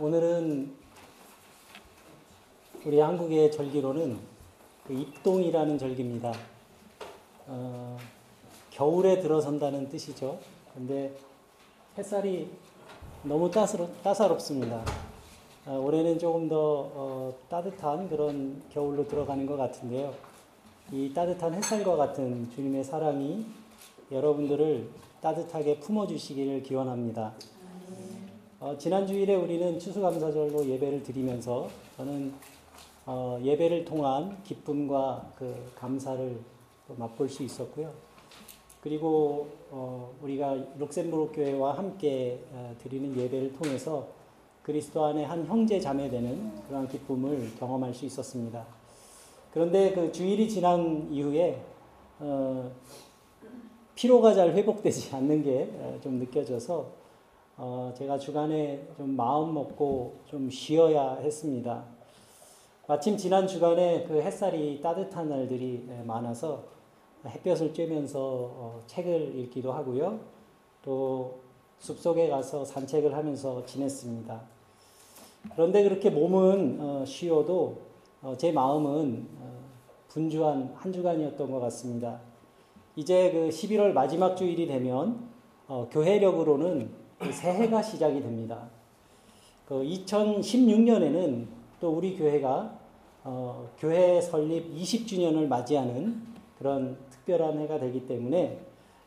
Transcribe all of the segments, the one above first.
오늘은 우리 한국의 절기로는 그 입동이라는 절기입니다. 어, 겨울에 들어선다는 뜻이죠. 근데 햇살이 너무 따스러, 따사롭습니다. 어, 올해는 조금 더 어, 따뜻한 그런 겨울로 들어가는 것 같은데요. 이 따뜻한 햇살과 같은 주님의 사랑이 여러분들을 따뜻하게 품어주시기를 기원합니다. 어, 지난 주일에 우리는 추수감사절로 예배를 드리면서 저는 어, 예배를 통한 기쁨과 그 감사를 맛볼 수 있었고요. 그리고 어, 우리가 룩셈부르크 교회와 함께 어, 드리는 예배를 통해서 그리스도 안에 한 형제 자매 되는 그러한 기쁨을 경험할 수 있었습니다. 그런데 그 주일이 지난 이후에 어, 피로가 잘 회복되지 않는 게 좀 느껴져서 어, 제가 주간에 좀 마음 먹고 좀 쉬어야 했습니다. 마침 지난 주간에 그 햇살이 따뜻한 날들이 많아서 햇볕을 쬐면서 어, 책을 읽기도 하고요. 또 숲속에 가서 산책을 하면서 지냈습니다. 그런데 그렇게 몸은 어, 쉬어도 어, 제 마음은 어, 분주한 한 주간이었던 것 같습니다. 이제 그 11월 마지막 주일이 되면 어, 교회력으로는 그 새해가 시작이 됩니다. 그 2016년에는 또 우리 교회가 어, 교회 설립 20주년을 맞이하는 그런 특별한 해가 되기 때문에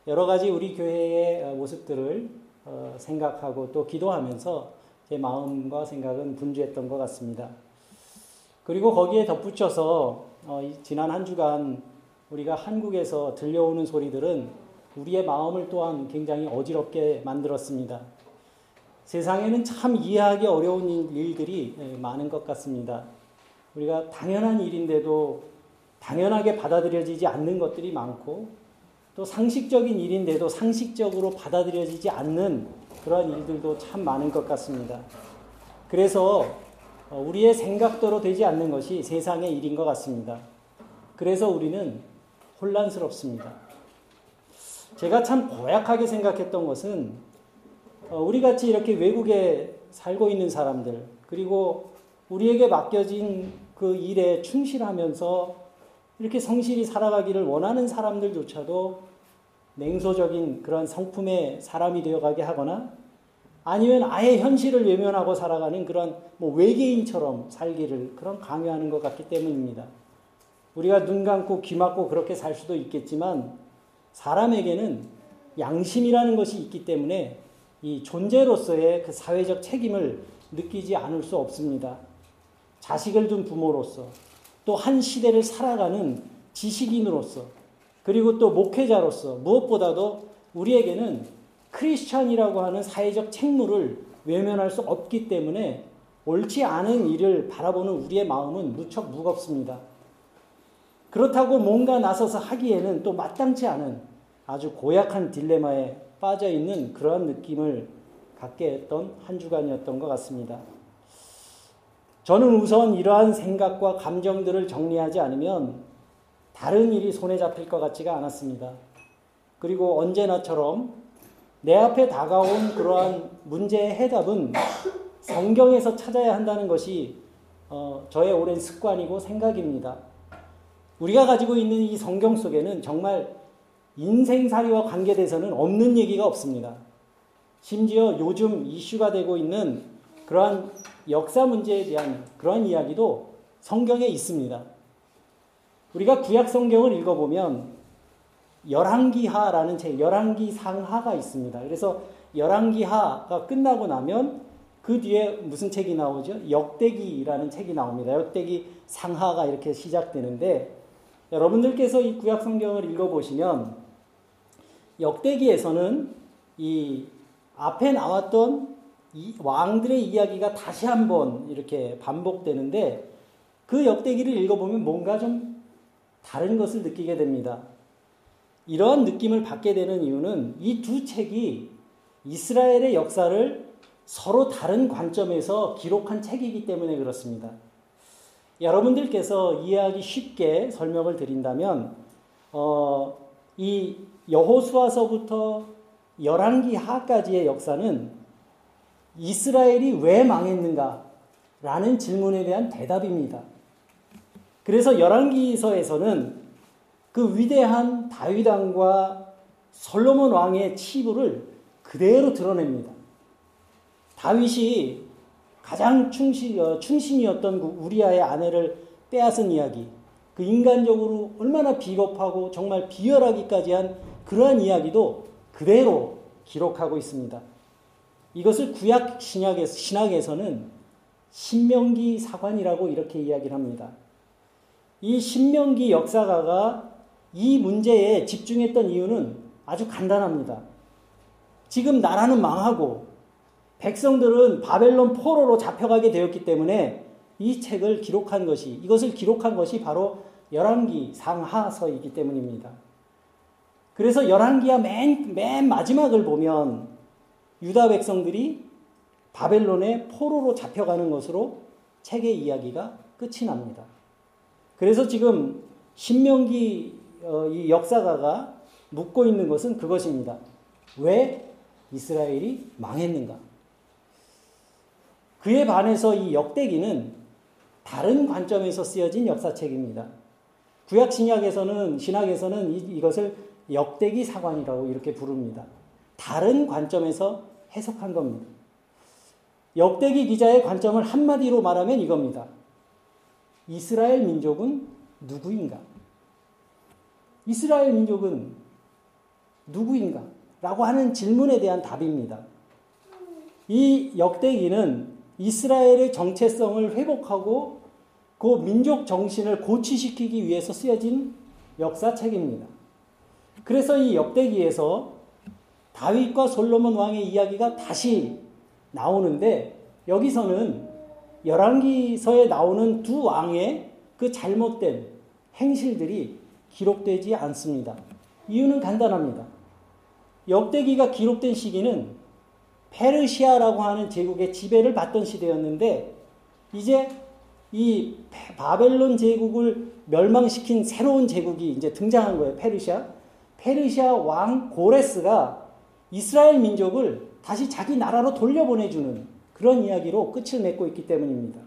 여러 가지 우리 교회의 어, 모습들을 어, 생각하고 또 기도하면서 제 마음과 생각은 분주했던 것 같습니다. 그리고 거기에 덧붙여서 어, 지난 한 주간 우리가 한국에서 들려오는 소리들은 우리의 마음을 또한 굉장히 어지럽게 만들었습니다. 세상에는 참 이해하기 어려운 일들이 예, 많은 것 같습니다. 우리가 당연한 일인데도 당연하게 받아들여지지 않는 것들이 많고 또 상식적인 일인데도 상식적으로 받아들여지지 않는 그런 일들도 참 많은 것 같습니다. 그래서 어, 우리의 생각대로 되지 않는 것이 세상의 일인 것 같습니다. 그래서 우리는 혼란스럽습니다. 제가 참 고약하게 생각했던 것은 어, 우리 같이 이렇게 외국에 살고 있는 사람들 그리고 우리에게 맡겨진 그 일에 충실하면서 이렇게 성실히 살아가기를 원하는 사람들조차도 냉소적인 그런 성품의 사람이 되어가게 하거나 아니면 아예 현실을 외면하고 살아가는 그런 뭐 외계인처럼 살기를 그런 강요하는 것 같기 때문입니다. 우리가 눈 감고 귀 막고 그렇게 살 수도 있겠지만 사람에게는 양심이라는 것이 있기 때문에 이 존재로서의 그 사회적 책임을 느끼지 않을 수 없습니다. 자식을 둔 부모로서 또 한 시대를 살아가는 지식인으로서 그리고 또 목회자로서 무엇보다도 우리에게는 크리스천이라고 하는 사회적 책무를 외면할 수 없기 때문에 옳지 않은 일을 바라보는 우리의 마음은 무척 무겁습니다. 그렇다고 뭔가 나서서 하기에는 또 마땅치 않은 아주 고약한 딜레마에 빠져 있는 그러한 느낌을 갖게 했던 한 주간이었던 것 같습니다. 저는 우선 이러한 생각과 감정들을 정리하지 않으면 다른 일이 손에 잡힐 것 같지가 않았습니다. 그리고 언제나처럼 내 앞에 다가온 그러한 문제의 해답은 성경에서 찾아야 한다는 것이 어, 저의 오랜 습관이고 생각입니다. 우리가 가지고 있는 이 성경 속에는 정말 인생살이와 관계돼서는 없는 얘기가 없습니다. 심지어 요즘 이슈가 되고 있는 그러한 역사 문제에 대한 그러한 이야기도 성경에 있습니다. 우리가 구약 성경을 읽어보면 열왕기하라는 책, 열왕기 상하가 있습니다. 그래서 열왕기하가 끝나고 나면 그 뒤에 무슨 책이 나오죠? 역대기라는 책이 나옵니다. 역대기 상하가 이렇게 시작되는데 여러분들께서 이 구약 성경을 읽어보시면 역대기에서는 이 앞에 나왔던 이 왕들의 이야기가 다시 한번 이렇게 반복되는데 그 역대기를 읽어보면 뭔가 좀 다른 것을 느끼게 됩니다. 이러한 느낌을 받게 되는 이유는 이 두 책이 이스라엘의 역사를 서로 다른 관점에서 기록한 책이기 때문에 그렇습니다. 여러분들께서 이해하기 쉽게 설명을 드린다면 어, 이 여호수아서부터 열왕기 하까지의 역사는 이스라엘이 왜 망했는가? 라는 질문에 대한 대답입니다. 그래서 열왕기서에서는 그 위대한 다윗 왕과 솔로몬 왕의 치부를 그대로 드러냅니다. 다윗이 가장 충신, 어, 충신이었던 그 우리아의 아내를 빼앗은 이야기, 그 인간적으로 얼마나 비겁하고 정말 비열하기까지 한 그러한 이야기도 그대로 기록하고 있습니다. 이것을 구약 신약에서, 신학에서는 신명기 사관이라고 이렇게 이야기를 합니다. 이 신명기 역사가가 이 문제에 집중했던 이유는 아주 간단합니다. 지금 나라는 망하고 백성들은 바벨론 포로로 잡혀가게 되었기 때문에 이 책을 기록한 것이 이것을 기록한 것이 바로 열왕기 상하서이기 때문입니다. 그래서 열왕기야 맨, 맨 마지막을 보면 유다 백성들이 바벨론의 포로로 잡혀가는 것으로 책의 이야기가 끝이 납니다. 그래서 지금 신명기 어, 이 역사가가 묻고 있는 것은 그것입니다. 왜 이스라엘이 망했는가? 그에 반해서 이 역대기는 다른 관점에서 쓰여진 역사책입니다. 구약 신약에서는 신학에서는 이, 이것을 역대기 사관이라고 이렇게 부릅니다. 다른 관점에서 해석한 겁니다. 역대기 기자의 관점을 한마디로 말하면 이겁니다. 이스라엘 민족은 누구인가? 이스라엘 민족은 누구인가? 라고 하는 질문에 대한 답입니다. 이 역대기는 이스라엘의 정체성을 회복하고 그 민족 정신을 고취시키기 위해서 쓰여진 역사책입니다. 그래서 이 역대기에서 다윗과 솔로몬 왕의 이야기가 다시 나오는데 여기서는 열왕기서에 나오는 두 왕의 그 잘못된 행실들이 기록되지 않습니다. 이유는 간단합니다. 역대기가 기록된 시기는 페르시아라고 하는 제국의 지배를 받던 시대였는데 이제 이 바벨론 제국을 멸망시킨 새로운 제국이 이제 등장한 거예요. 페르시아. 페르시아 왕 고레스가 이스라엘 민족을 다시 자기 나라로 돌려보내주는 그런 이야기로 끝을 맺고 있기 때문입니다.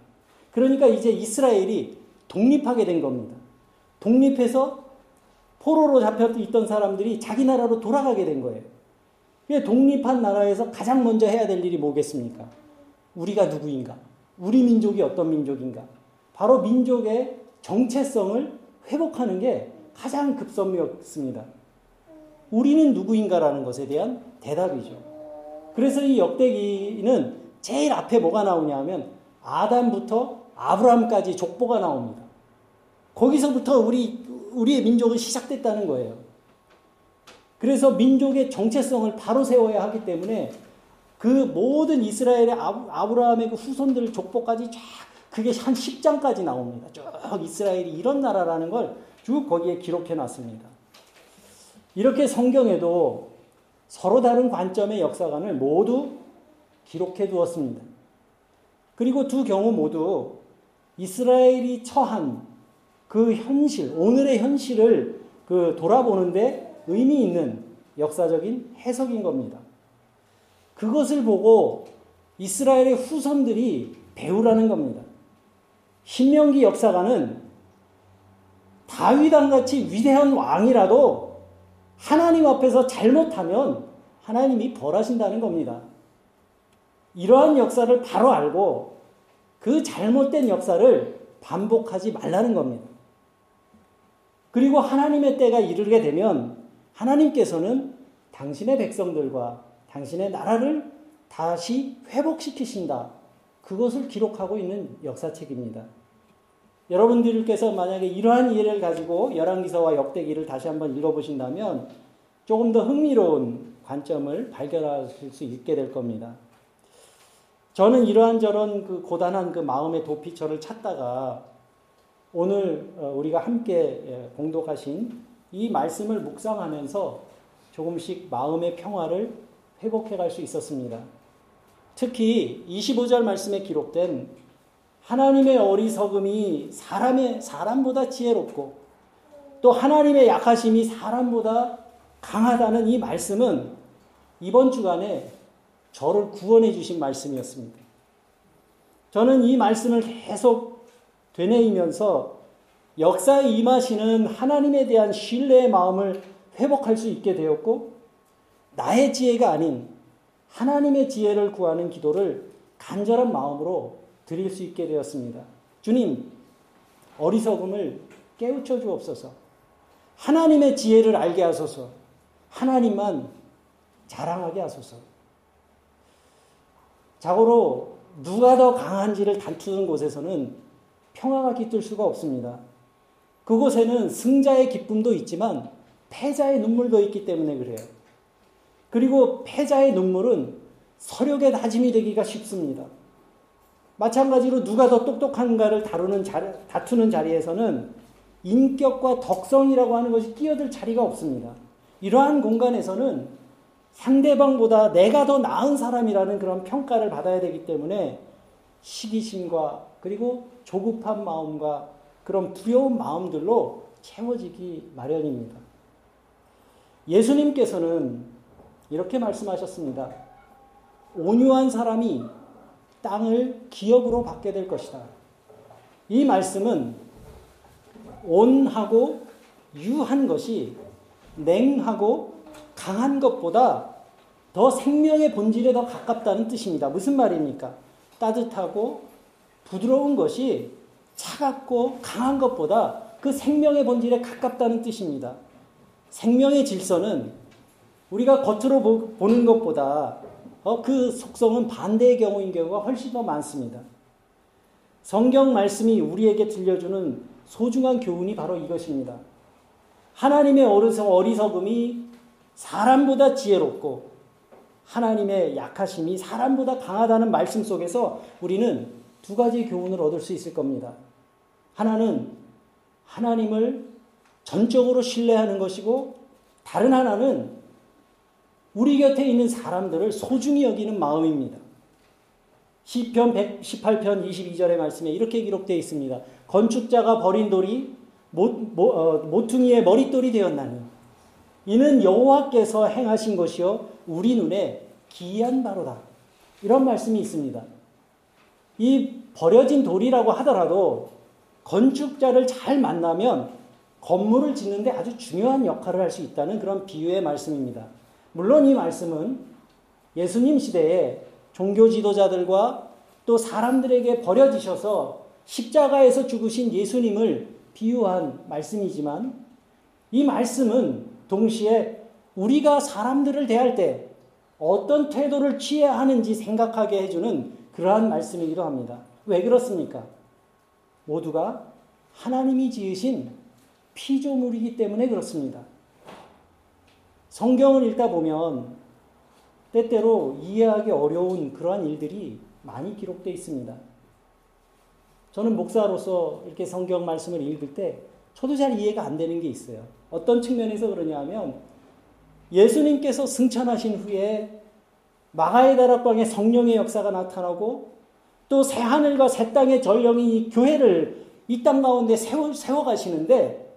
그러니까 이제 이스라엘이 독립하게 된 겁니다. 독립해서 포로로 잡혀 있던 사람들이 자기 나라로 돌아가게 된 거예요. 독립한 나라에서 가장 먼저 해야 될 일이 뭐겠습니까? 우리가 누구인가? 우리 민족이 어떤 민족인가? 바로 민족의 정체성을 회복하는 게 가장 급선무였습니다. 우리는 누구인가라는 것에 대한 대답이죠. 그래서 이 역대기는 제일 앞에 뭐가 나오냐면 아담부터 아브라함까지 족보가 나옵니다. 거기서부터 우리 우리의 민족은 시작됐다는 거예요. 그래서 민족의 정체성을 바로 세워야 하기 때문에 그 모든 이스라엘의 아브라함의 그 후손들 족보까지 쫙 그게 한 10장까지 나옵니다. 쭉 이스라엘이 이런 나라라는 걸 쭉 거기에 기록해 놨습니다. 이렇게 성경에도 서로 다른 관점의 역사관을 모두 기록해 두었습니다. 그리고 두 경우 모두 이스라엘이 처한 그 현실, 오늘의 현실을 그 돌아보는데 의미 있는 역사적인 해석인 겁니다. 그것을 보고 이스라엘의 후손들이 배우라는 겁니다. 신명기 역사가는 다윗왕 같이 위대한 왕이라도 하나님 앞에서 잘못하면 하나님이 벌하신다는 겁니다. 이러한 역사를 바로 알고 그 잘못된 역사를 반복하지 말라는 겁니다. 그리고 하나님의 때가 이르게 되면 하나님께서는 당신의 백성들과 당신의 나라를 다시 회복시키신다. 그것을 기록하고 있는 역사책입니다. 여러분들께서 만약에 이러한 이해를 가지고 열왕기서와 역대기를 다시 한번 읽어보신다면 조금 더 흥미로운 관점을 발견하실 수 있게 될 겁니다. 저는 이러한 저런 그 고단한 그 마음의 도피처를 찾다가 오늘 어, 우리가 함께 예, 공독하신 이 말씀을 묵상하면서 조금씩 마음의 평화를 회복해 갈 수 있었습니다. 특히 25절 말씀에 기록된 하나님의 어리석음이 사람의 사람보다 지혜롭고 또 하나님의 약하심이 사람보다 강하다는 이 말씀은 이번 주간에 저를 구원해 주신 말씀이었습니다. 저는 이 말씀을 계속 되뇌이면서 역사에 임하시는 하나님에 대한 신뢰의 마음을 회복할 수 있게 되었고 나의 지혜가 아닌 하나님의 지혜를 구하는 기도를 간절한 마음으로 드릴 수 있게 되었습니다. 주님, 어리석음을 깨우쳐 주옵소서. 하나님의 지혜를 알게 하소서. 하나님만 자랑하게 하소서. 자고로 누가 더 강한지를 다투는 곳에서는 평화가 깃들 수가 없습니다. 그곳에는 승자의 기쁨도 있지만 패자의 눈물도 있기 때문에 그래요. 그리고 패자의 눈물은 서력의 다짐이 되기가 쉽습니다. 마찬가지로 누가 더 똑똑한가를 다루는 자리, 다투는 자리에서는 인격과 덕성이라고 하는 것이 끼어들 자리가 없습니다. 이러한 공간에서는 상대방보다 내가 더 나은 사람이라는 그런 평가를 받아야 되기 때문에 시기심과 그리고 조급한 마음과 그런 두려운 마음들로 채워지기 마련입니다. 예수님께서는 이렇게 말씀하셨습니다. 온유한 사람이 땅을 기업으로 받게 될 것이다. 이 말씀은 온하고 유한 것이 냉하고 강한 것보다 더 생명의 본질에 더 가깝다는 뜻입니다. 무슨 말입니까? 따뜻하고 부드러운 것이 차갑고 강한 것보다 그 생명의 본질에 가깝다는 뜻입니다. 생명의 질서는 우리가 겉으로 보 는 것보다 어, 그 속성은 반대의 경우인 경우가 훨씬 더 많습니다. 성경 말씀이 우리에게 들려주는 소중한 교훈이 바로 이것입니다. 하나님의 어리석음이 사람보다 지혜롭고 하나님의 약하심이 사람보다 강하다는 말씀 속에서 우리는 두 가지 교훈을 얻을 수 있을 겁니다. 하나는 하나님을 전적으로 신뢰하는 것이고 다른 하나는 우리 곁에 있는 사람들을 소중히 여기는 마음입니다. 시편 118편 22절의 말씀에 이렇게 기록되어 있습니다. 건축자가 버린 돌이 모, 모, 어, 모퉁이의 머릿돌이 되었나니 이는 여호와께서 행하신 것이요 우리 눈에 기이한 바로다. 이런 말씀이 있습니다. 이 버려진 돌이라고 하더라도 건축자를 잘 만나면 건물을 짓는데 아주 중요한 역할을 할 수 있다는 그런 비유의 말씀입니다. 물론 이 말씀은 예수님 시대에 종교 지도자들과 또 사람들에게 버려지셔서 십자가에서 죽으신 예수님을 비유한 말씀이지만 이 말씀은 동시에 우리가 사람들을 대할 때 어떤 태도를 취해야 하는지 생각하게 해주는 그러한 말씀이기도 합니다. 왜 그렇습니까? 모두가 하나님이 지으신 피조물이기 때문에 그렇습니다. 성경을 읽다 보면 때때로 이해하기 어려운 그러한 일들이 많이 기록되어 있습니다. 저는 목사로서 이렇게 성경 말씀을 읽을 때 저도 잘 이해가 안 되는 게 있어요. 어떤 측면에서 그러냐 하면 예수님께서 승천하신 후에 마가의 다락방에 성령의 역사가 나타나고 또 새 하늘과 새 땅의 전령이 교회를 이 땅 가운데 세워, 세워 가시는데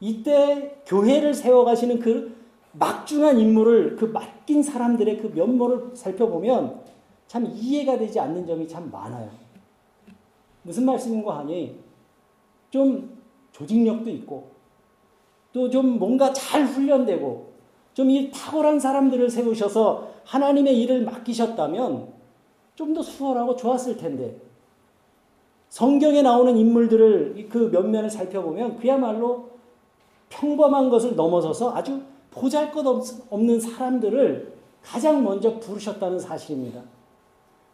이때 교회를 세워 가시는 그 막중한 인물을 그 맡긴 사람들의 그 면모를 살펴보면 참 이해가 되지 않는 점이 참 많아요. 무슨 말씀인가 하니 좀 조직력도 있고 또 좀 뭔가 잘 훈련되고 좀 이 탁월한 사람들을 세우셔서 하나님의 일을 맡기셨다면 좀 더 수월하고 좋았을 텐데 성경에 나오는 인물들을 그 면면을 살펴보면 그야말로 평범한 것을 넘어서서 아주 보잘 것 없는 사람들을 가장 먼저 부르셨다는 사실입니다.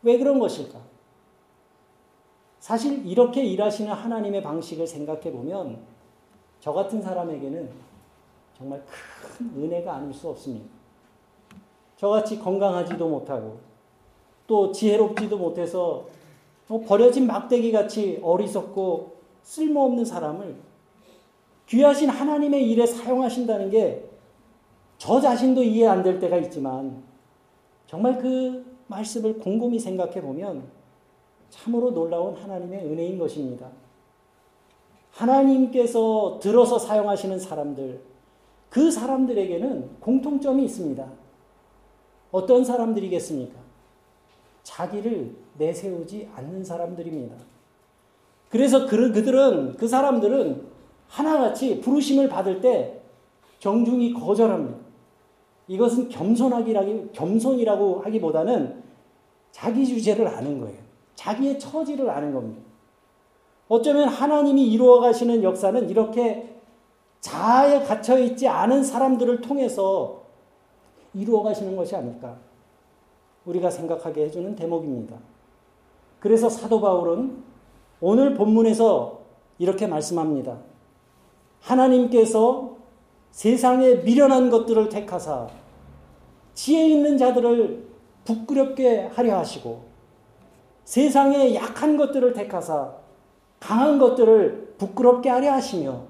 왜 그런 것일까? 사실 이렇게 일하시는 하나님의 방식을 생각해 보면 저 같은 사람에게는 정말 큰 은혜가 아닐 수 없습니다. 저같이 건강하지도 못하고 또 지혜롭지도 못해서 뭐 버려진 막대기 같이 어리석고 쓸모없는 사람을 귀하신 하나님의 일에 사용하신다는 게 저 자신도 이해 안 될 때가 있지만 정말 그 말씀을 곰곰이 생각해 보면 참으로 놀라운 하나님의 은혜인 것입니다. 하나님께서 들어서 사용하시는 사람들, 그 사람들에게는 공통점이 있습니다. 어떤 사람들이겠습니까? 자기를 내세우지 않는 사람들입니다. 그래서 그, 그들은, 그 사람들은 하나같이 부르심을 받을 때 정중히 거절합니다. 이것은 겸손하기라기, 겸손이라고 하기보다는 자기 주제를 아는 거예요. 자기의 처지를 아는 겁니다. 어쩌면 하나님이 이루어 가시는 역사는 이렇게 자아에 갇혀 있지 않은 사람들을 통해서 이루어 가시는 것이 아닐까. 우리가 생각하게 해주는 대목입니다. 그래서 사도 바울은 오늘 본문에서 이렇게 말씀합니다. 하나님께서 세상에 미련한 것들을 택하사 지혜 있는 자들을 부끄럽게 하려 하시고 세상에 약한 것들을 택하사 강한 것들을 부끄럽게 하려 하시며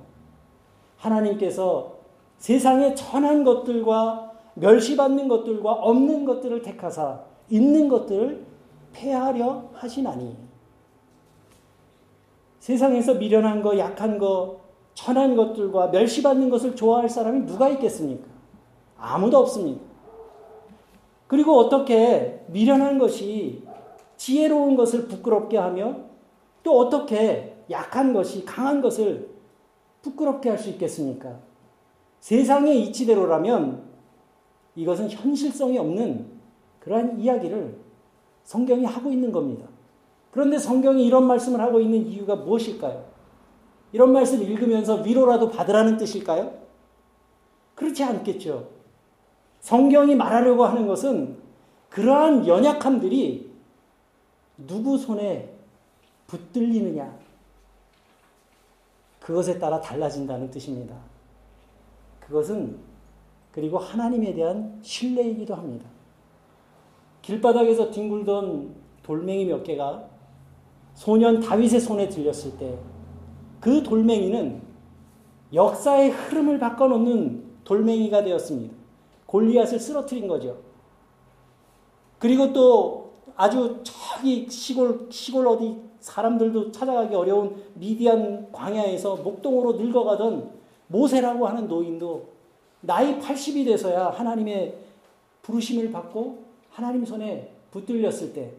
하나님께서 세상에 천한 것들과 멸시받는 것들과 없는 것들을 택하사 있는 것들을 폐하려 하시나니 세상에서 미련한 거, 약한 거, 천한 것들과 멸시받는 것을 좋아할 사람이 누가 있겠습니까? 아무도 없습니다. 그리고 어떻게 미련한 것이 지혜로운 것을 부끄럽게 하며 또 어떻게 약한 것이 강한 것을 부끄럽게 할 수 있겠습니까? 세상의 이치대로라면 이것은 현실성이 없는 그러한 이야기를 성경이 하고 있는 겁니다. 그런데 성경이 이런 말씀을 하고 있는 이유가 무엇일까요? 이런 말씀 읽으면서 위로라도 받으라는 뜻일까요? 그렇지 않겠죠. 성경이 말하려고 하는 것은 그러한 연약함들이 누구 손에 붙들리느냐, 그것에 따라 달라진다는 뜻입니다. 그것은 그리고 하나님에 대한 신뢰이기도 합니다. 길바닥에서 뒹굴던 돌멩이 몇 개가 소년 다윗의 손에 들렸을 때 그 돌멩이는 역사의 흐름을 바꿔놓는 돌멩이가 되었습니다. 골리앗을 쓰러뜨린 거죠. 그리고 또 아주 저기 시골 시골 어디 사람들도 찾아가기 어려운 미디안 광야에서 목동으로 늙어가던 모세라고 하는 노인도 나이 80이 돼서야 하나님의 부르심을 받고 하나님 손에 붙들렸을 때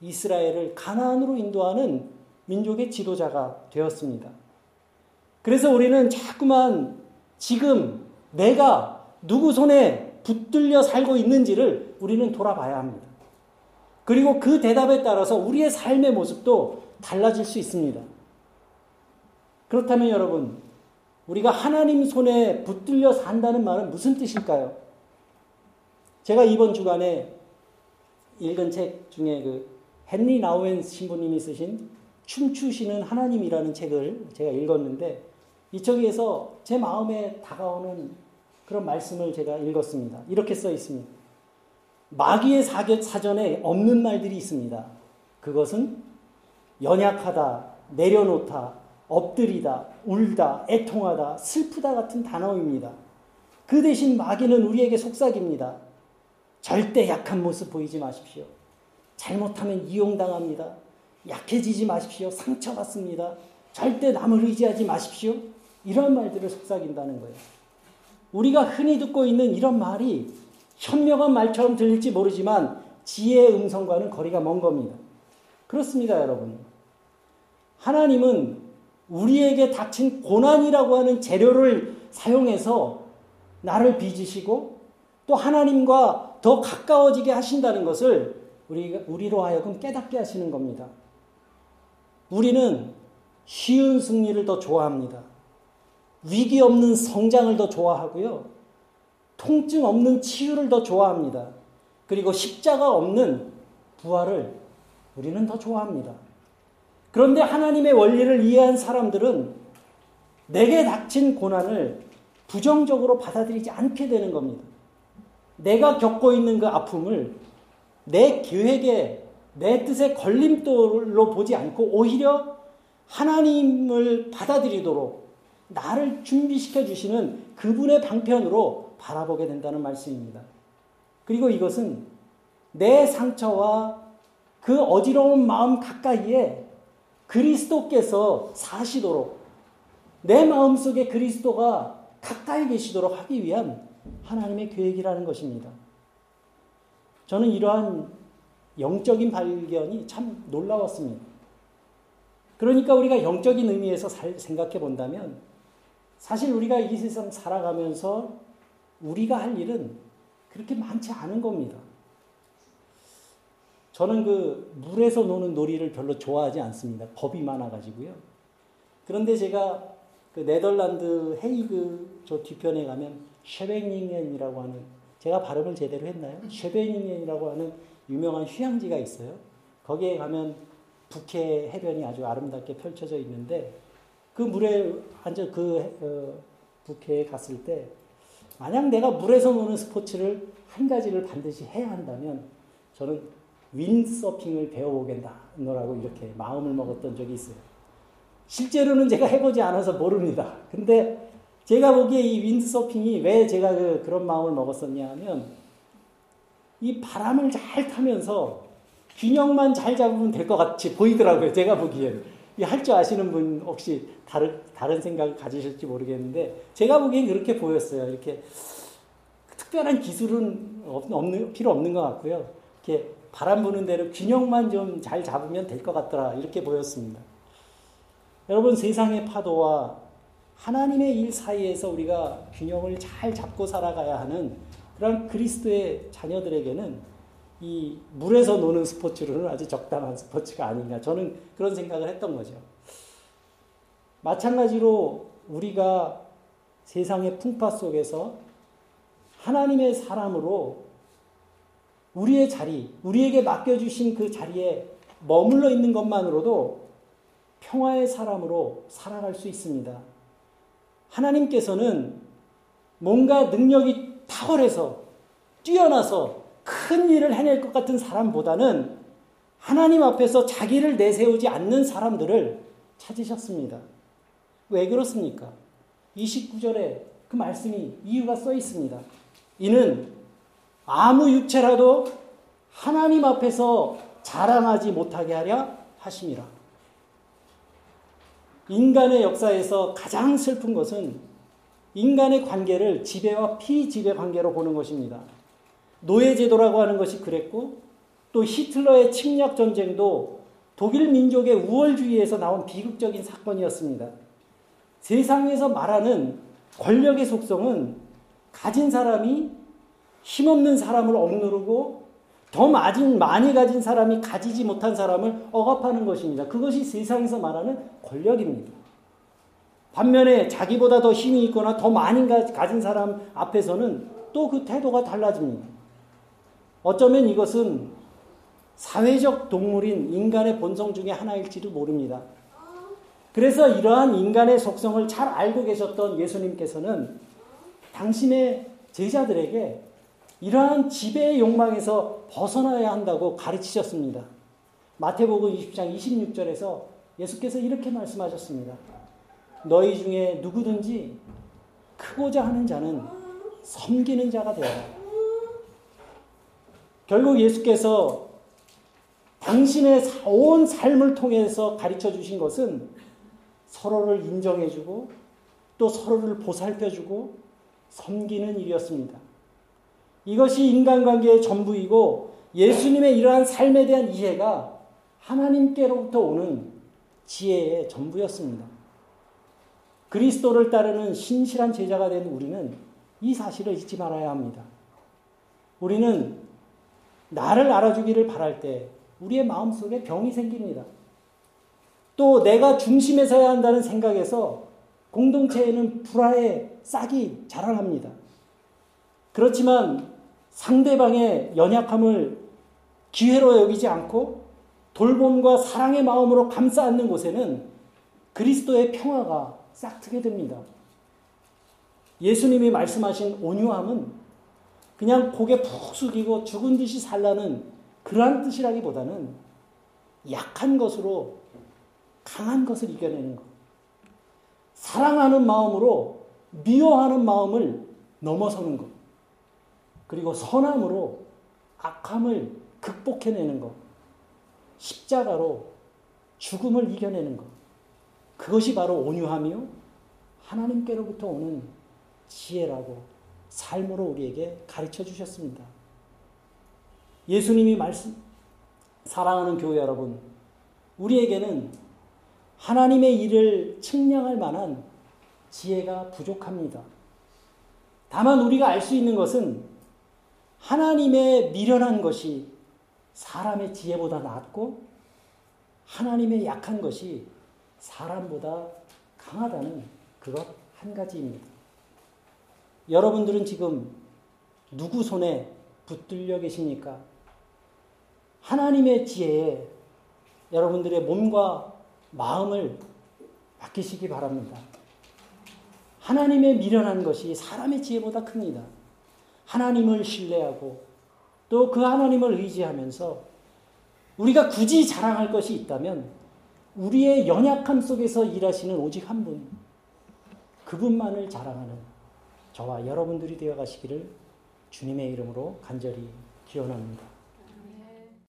이스라엘을 가나안으로 인도하는 민족의 지도자가 되었습니다. 그래서 우리는 자꾸만 지금 내가 누구 손에 붙들려 살고 있는지를 우리는 돌아봐야 합니다. 그리고 그 대답에 따라서 우리의 삶의 모습도 달라질 수 있습니다. 그렇다면 여러분, 우리가 하나님 손에 붙들려 산다는 말은 무슨 뜻일까요? 제가 이번 주간에 읽은 책 중에 그 헨리 나우엔 신부님이 쓰신 춤추시는 하나님이라는 책을 제가 읽었는데 이 책에서 제 마음에 다가오는 그런 말씀을 제가 읽었습니다. 이렇게 써 있습니다. 마귀의 사전에 없는 말들이 있습니다. 그것은 연약하다, 내려놓다, 엎드리다, 울다, 애통하다, 슬프다 같은 단어입니다. 그 대신 마귀는 우리에게 속삭입니다. 절대 약한 모습 보이지 마십시오. 잘못하면 이용당합니다. 약해지지 마십시오. 상처받습니다. 절대 남을 의지하지 마십시오. 이런 말들을 속삭인다는 거예요. 우리가 흔히 듣고 있는 이런 말이 현명한 말처럼 들릴지 모르지만 지혜의 음성과는 거리가 먼 겁니다. 그렇습니다, 여러분. 하나님은 우리에게 닥친 고난이라고 하는 재료를 사용해서 나를 빚으시고 또 하나님과 더 가까워지게 하신다는 것을 우리, 우리로 하여금 깨닫게 하시는 겁니다. 우리는 쉬운 승리를 더 좋아합니다. 위기 없는 성장을 더 좋아하고요. 통증 없는 치유를 더 좋아합니다. 그리고 십자가 없는 부활을 우리는 더 좋아합니다. 그런데 하나님의 원리를 이해한 사람들은 내게 닥친 고난을 부정적으로 받아들이지 않게 되는 겁니다. 내가 겪고 있는 그 아픔을 내 계획에, 내 뜻의 걸림돌로 보지 않고 오히려 하나님을 받아들이도록 나를 준비시켜 주시는 그분의 방편으로 바라보게 된다는 말씀입니다. 그리고 이것은 내 상처와 그 어지러운 마음 가까이에 그리스도께서 사시도록 내 마음 속에 그리스도가 가까이 계시도록 하기 위한 하나님의 계획이라는 것입니다. 저는 이러한 영적인 발견이 참 놀라웠습니다. 그러니까 우리가 영적인 의미에서 생각해 본다면 사실 우리가 이 세상 살아가면서 우리가 할 일은 그렇게 많지 않은 겁니다. 저는 그 물에서 노는 놀이를 별로 좋아하지 않습니다. 겁이 많아가지고요. 그런데 제가 그 네덜란드 헤이그 저 뒤편에 가면 쉐베닝엔이라고 하는 제가 발음을 제대로 했나요? 쉐베닝엔이라고 하는 유명한 휴양지가 있어요. 거기에 가면 북해 해변이 아주 아름답게 펼쳐져 있는데 그 물에 앉아 그 어, 북해에 갔을 때 만약 내가 물에서 노는 스포츠를 한 가지를 반드시 해야 한다면 저는 윈서핑을 배워보겠다노라고 이렇게 마음을 먹었던 적이 있어요. 실제로는 제가 해보지 않아서 모릅니다. 근데 제가 보기에 이 윈드서핑이 왜 제가 그, 그런 마음을 먹었었냐 하면 이 바람을 잘 타면서 균형만 잘 잡으면 될 것 같이 보이더라고요. 제가 보기에는. 할 줄 아시는 분 혹시 다른, 다른 생각을 가지실지 모르겠는데 제가 보기엔 그렇게 보였어요. 이렇게 특별한 기술은 없는, 필요 없는 것 같고요. 이렇게 바람 부는 대로 균형만 좀 잘 잡으면 될 것 같더라. 이렇게 보였습니다. 여러분 세상의 파도와 하나님의 일 사이에서 우리가 균형을 잘 잡고 살아가야 하는 그런 그리스도의 자녀들에게는 이 물에서 노는 스포츠는 아주 적당한 스포츠가 아닌가 저는 그런 생각을 했던 거죠. 마찬가지로 우리가 세상의 풍파 속에서 하나님의 사람으로 우리의 자리, 우리에게 맡겨주신 그 자리에 머물러 있는 것만으로도 평화의 사람으로 살아갈 수 있습니다. 하나님께서는 뭔가 능력이 탁월해서 뛰어나서 큰 일을 해낼 것 같은 사람보다는 하나님 앞에서 자기를 내세우지 않는 사람들을 찾으셨습니다. 왜 그렇습니까? 29절에 그 말씀이 이유가 써 있습니다. 이는 아무 육체라도 하나님 앞에서 자랑하지 못하게 하려 하심이라. 인간의 역사에서 가장 슬픈 것은 인간의 관계를 지배와 피지배 관계로 보는 것입니다. 노예제도라고 하는 것이 그랬고 또 히틀러의 침략 전쟁도 독일 민족의 우월주의에서 나온 비극적인 사건이었습니다. 세상에서 말하는 권력의 속성은 가진 사람이 힘없는 사람을 억누르고 더 많이, 많이 가진 사람이 가지지 못한 사람을 억압하는 것입니다. 그것이 세상에서 말하는 권력입니다. 반면에 자기보다 더 힘이 있거나 더 많이 가진 사람 앞에서는 또 그 태도가 달라집니다. 어쩌면 이것은 사회적 동물인 인간의 본성 중의 하나일지도 모릅니다. 그래서 이러한 인간의 속성을 잘 알고 계셨던 예수님께서는 당신의 제자들에게 이러한 지배의 욕망에서 벗어나야 한다고 가르치셨습니다. 마태복음 20장 26절에서 예수께서 이렇게 말씀하셨습니다. 너희 중에 누구든지 크고자 하는 자는 섬기는 자가 되어라. 결국 예수께서 당신의 온 삶을 통해서 가르쳐 주신 것은 서로를 인정해주고 또 서로를 보살펴주고 섬기는 일이었습니다. 이것이 인간관계의 전부이고 예수님의 이러한 삶에 대한 이해가 하나님께로부터 오는 지혜의 전부였습니다. 그리스도를 따르는 신실한 제자가 된 우리는 이 사실을 잊지 말아야 합니다. 우리는 나를 알아주기를 바랄 때 우리의 마음속에 병이 생깁니다. 또 내가 중심에 서야 한다는 생각에서 공동체에는 불화의 싹이 자라납니다. 그렇지만 상대방의 연약함을 기회로 여기지 않고 돌봄과 사랑의 마음으로 감싸 안는 곳에는 그리스도의 평화가 싹트게 됩니다. 예수님이 말씀하신 온유함은 그냥 고개 푹 숙이고 죽은 듯이 살라는 그러한 뜻이라기보다는 약한 것으로 강한 것을 이겨내는 것. 사랑하는 마음으로 미워하는 마음을 넘어서는 것. 그리고 선함으로 악함을 극복해내는 것. 십자가로 죽음을 이겨내는 것. 그것이 바로 온유함이요. 하나님께로부터 오는 지혜라고 삶으로 우리에게 가르쳐 주셨습니다. 예수님이 말씀, 사랑하는 교회 여러분, 우리에게는 하나님의 일을 측량할 만한 지혜가 부족합니다. 다만 우리가 알 수 있는 것은 하나님의 미련한 것이 사람의 지혜보다 낫고 하나님의 약한 것이 사람보다 강하다는 그것 한 가지입니다. 여러분들은 지금 누구 손에 붙들려 계십니까? 하나님의 지혜에 여러분들의 몸과 마음을 맡기시기 바랍니다. 하나님의 미련한 것이 사람의 지혜보다 큽니다. 하나님을 신뢰하고 또 그 하나님을 의지하면서 우리가 굳이 자랑할 것이 있다면 우리의 연약함 속에서 일하시는 오직 한 분, 그분만을 자랑하는 저와 여러분들이 되어 가시기를 주님의 이름으로 간절히 기원합니다.